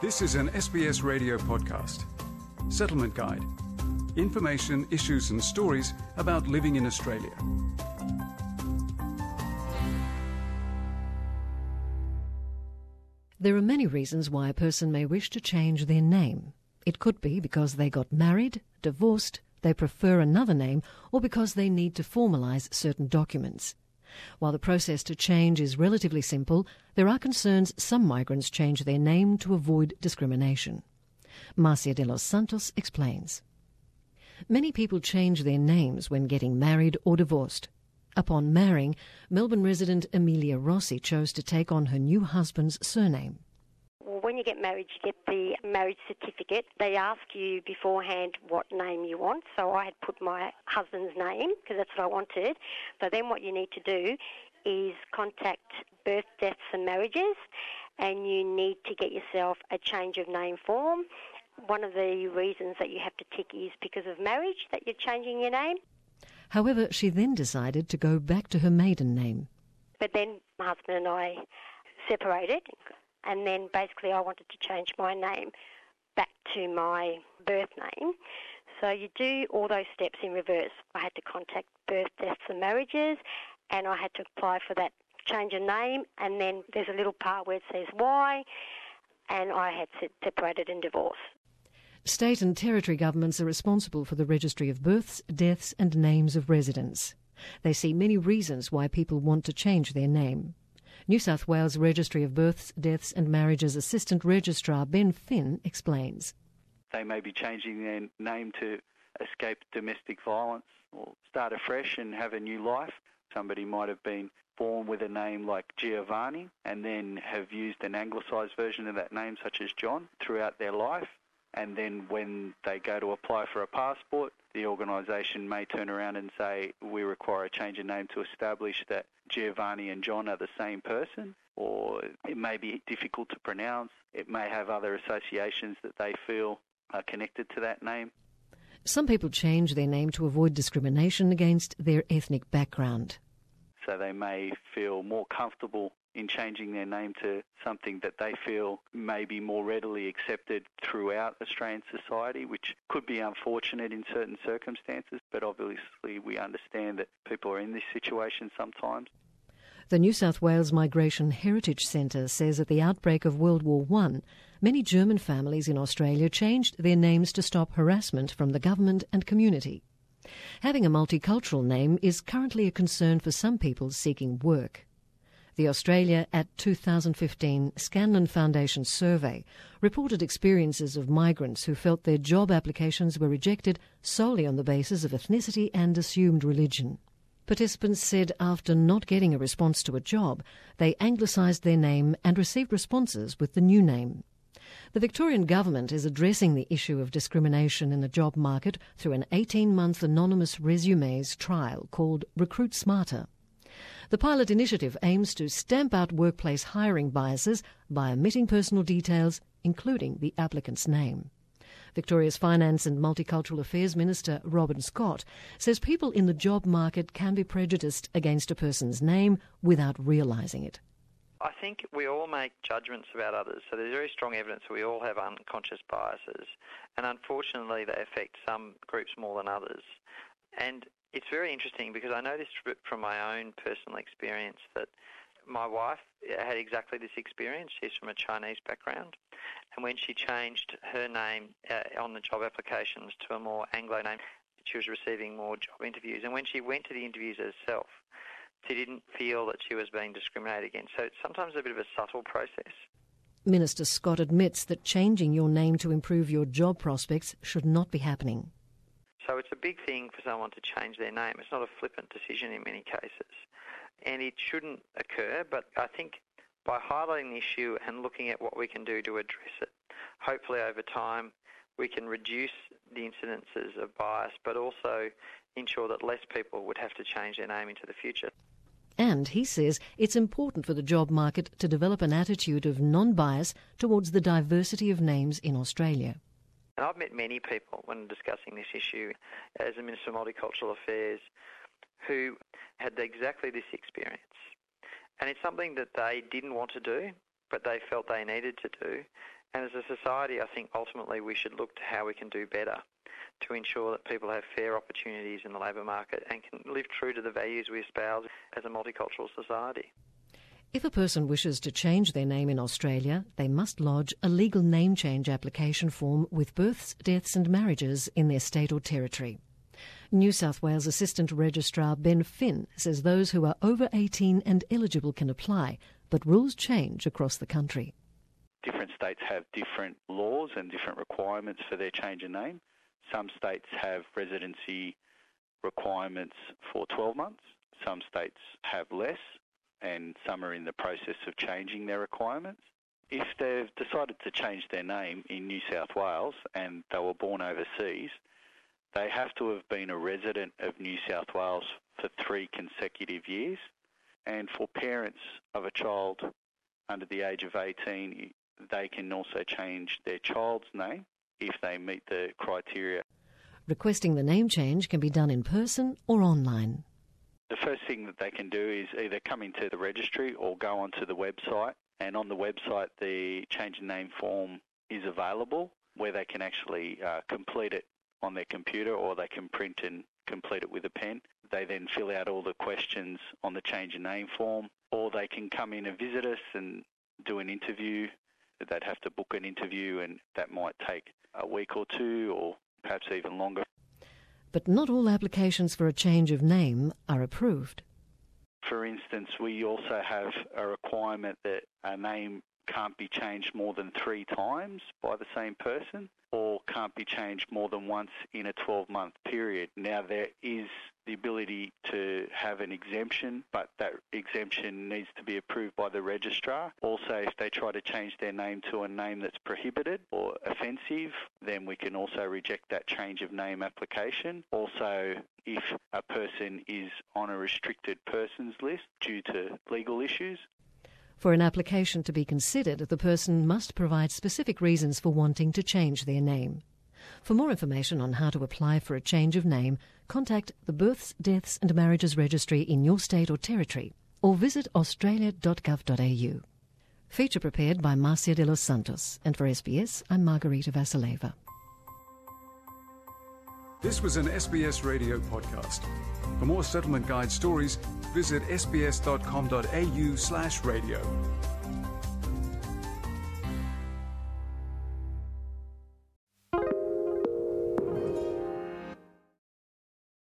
This is an SBS radio podcast. Settlement Guide. Information, issues, and stories about living in Australia. There are many reasons why a person may wish to change their name. It could be because they got married, divorced, they prefer another name, or because they need to formalise certain documents. While the process to change is relatively simple, there are concerns some migrants change their name to avoid discrimination. Marcia de los Santos explains. Many people change their names when getting married or divorced. Upon marrying, Melbourne resident Amelia Rossi chose to take on her new husband's surname. You get married, you get the marriage certificate. They ask you beforehand what name you want. So I had put my husband's name because that's what I wanted. But then what you need to do is contact birth, deaths and marriages and you need to get yourself a change of name form. One of the reasons that you have to tick is because of marriage that you're changing your name. However, she then decided to go back to her maiden name. But then my husband and I separated, and then basically I wanted to change my name back to my birth name. So you do all those steps in reverse. I had to contact birth, deaths, and marriages, and I had to apply for that change of name, and then there's a little part where it says why, and I had separated and divorced. State and territory governments are responsible for the registry of births, deaths, and names of residents. They see many reasons why people want to change their name. New South Wales Registry of Births, Deaths and Marriages Assistant Registrar Ben Finn explains. They may be changing their name to escape domestic violence or start afresh and have a new life. Somebody might have been born with a name like Giovanni and then have used an anglicised version of that name, such as John, throughout their life and then when they go to apply for a passport, the organisation may turn around and say, we require a change of name to establish that Giovanni and John are the same person, or it may be difficult to pronounce. It may have other associations that they feel are connected to that name. Some people change their name to avoid discrimination against their ethnic background. So they may feel more comfortable in changing their name to something that they feel may be more readily accepted throughout Australian society, which could be unfortunate in certain circumstances, but obviously we understand that people are in this situation sometimes. The New South Wales Migration Heritage Centre says at the outbreak of World War I, many German families in Australia changed their names to stop harassment from the government and community. Having a multicultural name is currently a concern for some people seeking work. The Australia at 2015 Scanlon Foundation survey reported experiences of migrants who felt their job applications were rejected solely on the basis of ethnicity and assumed religion. Participants said after not getting a response to a job, they anglicised their name and received responses with the new name. The Victorian Government is addressing the issue of discrimination in the job market through an 18 month anonymous resumes trial called Recruit Smarter. The pilot initiative aims to stamp out workplace hiring biases by omitting personal details, including the applicant's name. Victoria's Finance and Multicultural Affairs Minister Robin Scott says people in the job market can be prejudiced against a person's name without realising it. I think we all make judgments about others, so there's very strong evidence that we all have unconscious biases, and unfortunately they affect some groups more than others. And it's very interesting because I noticed from my own personal experience that my wife had exactly this experience. She's from a Chinese background. And when she changed her name uh, on the job applications to a more Anglo name, she was receiving more job interviews. And when she went to the interviews herself, she didn't feel that she was being discriminated against. So it's sometimes a bit of a subtle process. Minister Scott admits that changing your name to improve your job prospects should not be happening. So it's a big thing for someone to change their name. It's not a flippant decision in many cases. And it shouldn't occur, but I think by highlighting the issue and looking at what we can do to address it, hopefully over time we can reduce the incidences of bias, but also ensure that less people would have to change their name into the future. And he says it's important for the job market to develop an attitude of non bias towards the diversity of names in Australia. And I've met many people when discussing this issue as a Minister of Multicultural Affairs who had exactly this experience. And it's something that they didn't want to do, but they felt they needed to do. And as a society, I think ultimately we should look to how we can do better to ensure that people have fair opportunities in the labour market and can live true to the values we espouse as a multicultural society. If a person wishes to change their name in Australia, they must lodge a legal name change application form with births, deaths and marriages in their state or territory. New South Wales Assistant Registrar Ben Finn says those who are over 18 and eligible can apply, but rules change across the country. Different states have different laws and different requirements for their change of name. Some states have residency requirements for 12 months, some states have less, and some are in the process of changing their requirements. If they've decided to change their name in New South Wales and they were born overseas, they have to have been a resident of New South Wales for three consecutive years. And for parents of a child under the age of 18, they can also change their child's name if they meet the criteria. Requesting the name change can be done in person or online. The first thing that they can do is either come into the registry or go onto the website. And on the website, the change in name form is available where they can actually uh, complete it on their computer or they can print and complete it with a pen. They then fill out all the questions on the change in name form or they can come in and visit us and do an interview. They'd have to book an interview and that might take a week or two or perhaps even longer but not all applications for a change of name are approved. For instance, we also have a requirement that a name can't be changed more than three times by the same person or can't be changed more than once in a 12 month period. Now, there is the ability to have an exemption, but that exemption needs to be approved by the registrar. Also, if they try to change their name to a name that's prohibited or offensive, then we can also reject that change of name application. Also, if a person is on a restricted persons list due to legal issues, for an application to be considered, the person must provide specific reasons for wanting to change their name. For more information on how to apply for a change of name, contact the Births, Deaths and Marriages Registry in your state or territory or visit australia.gov.au. Feature prepared by Marcia de los Santos, and for SBS, I'm Margarita Vasileva. This was an SBS radio podcast. For more settlement guide stories, visit sbs.com.au slash radio.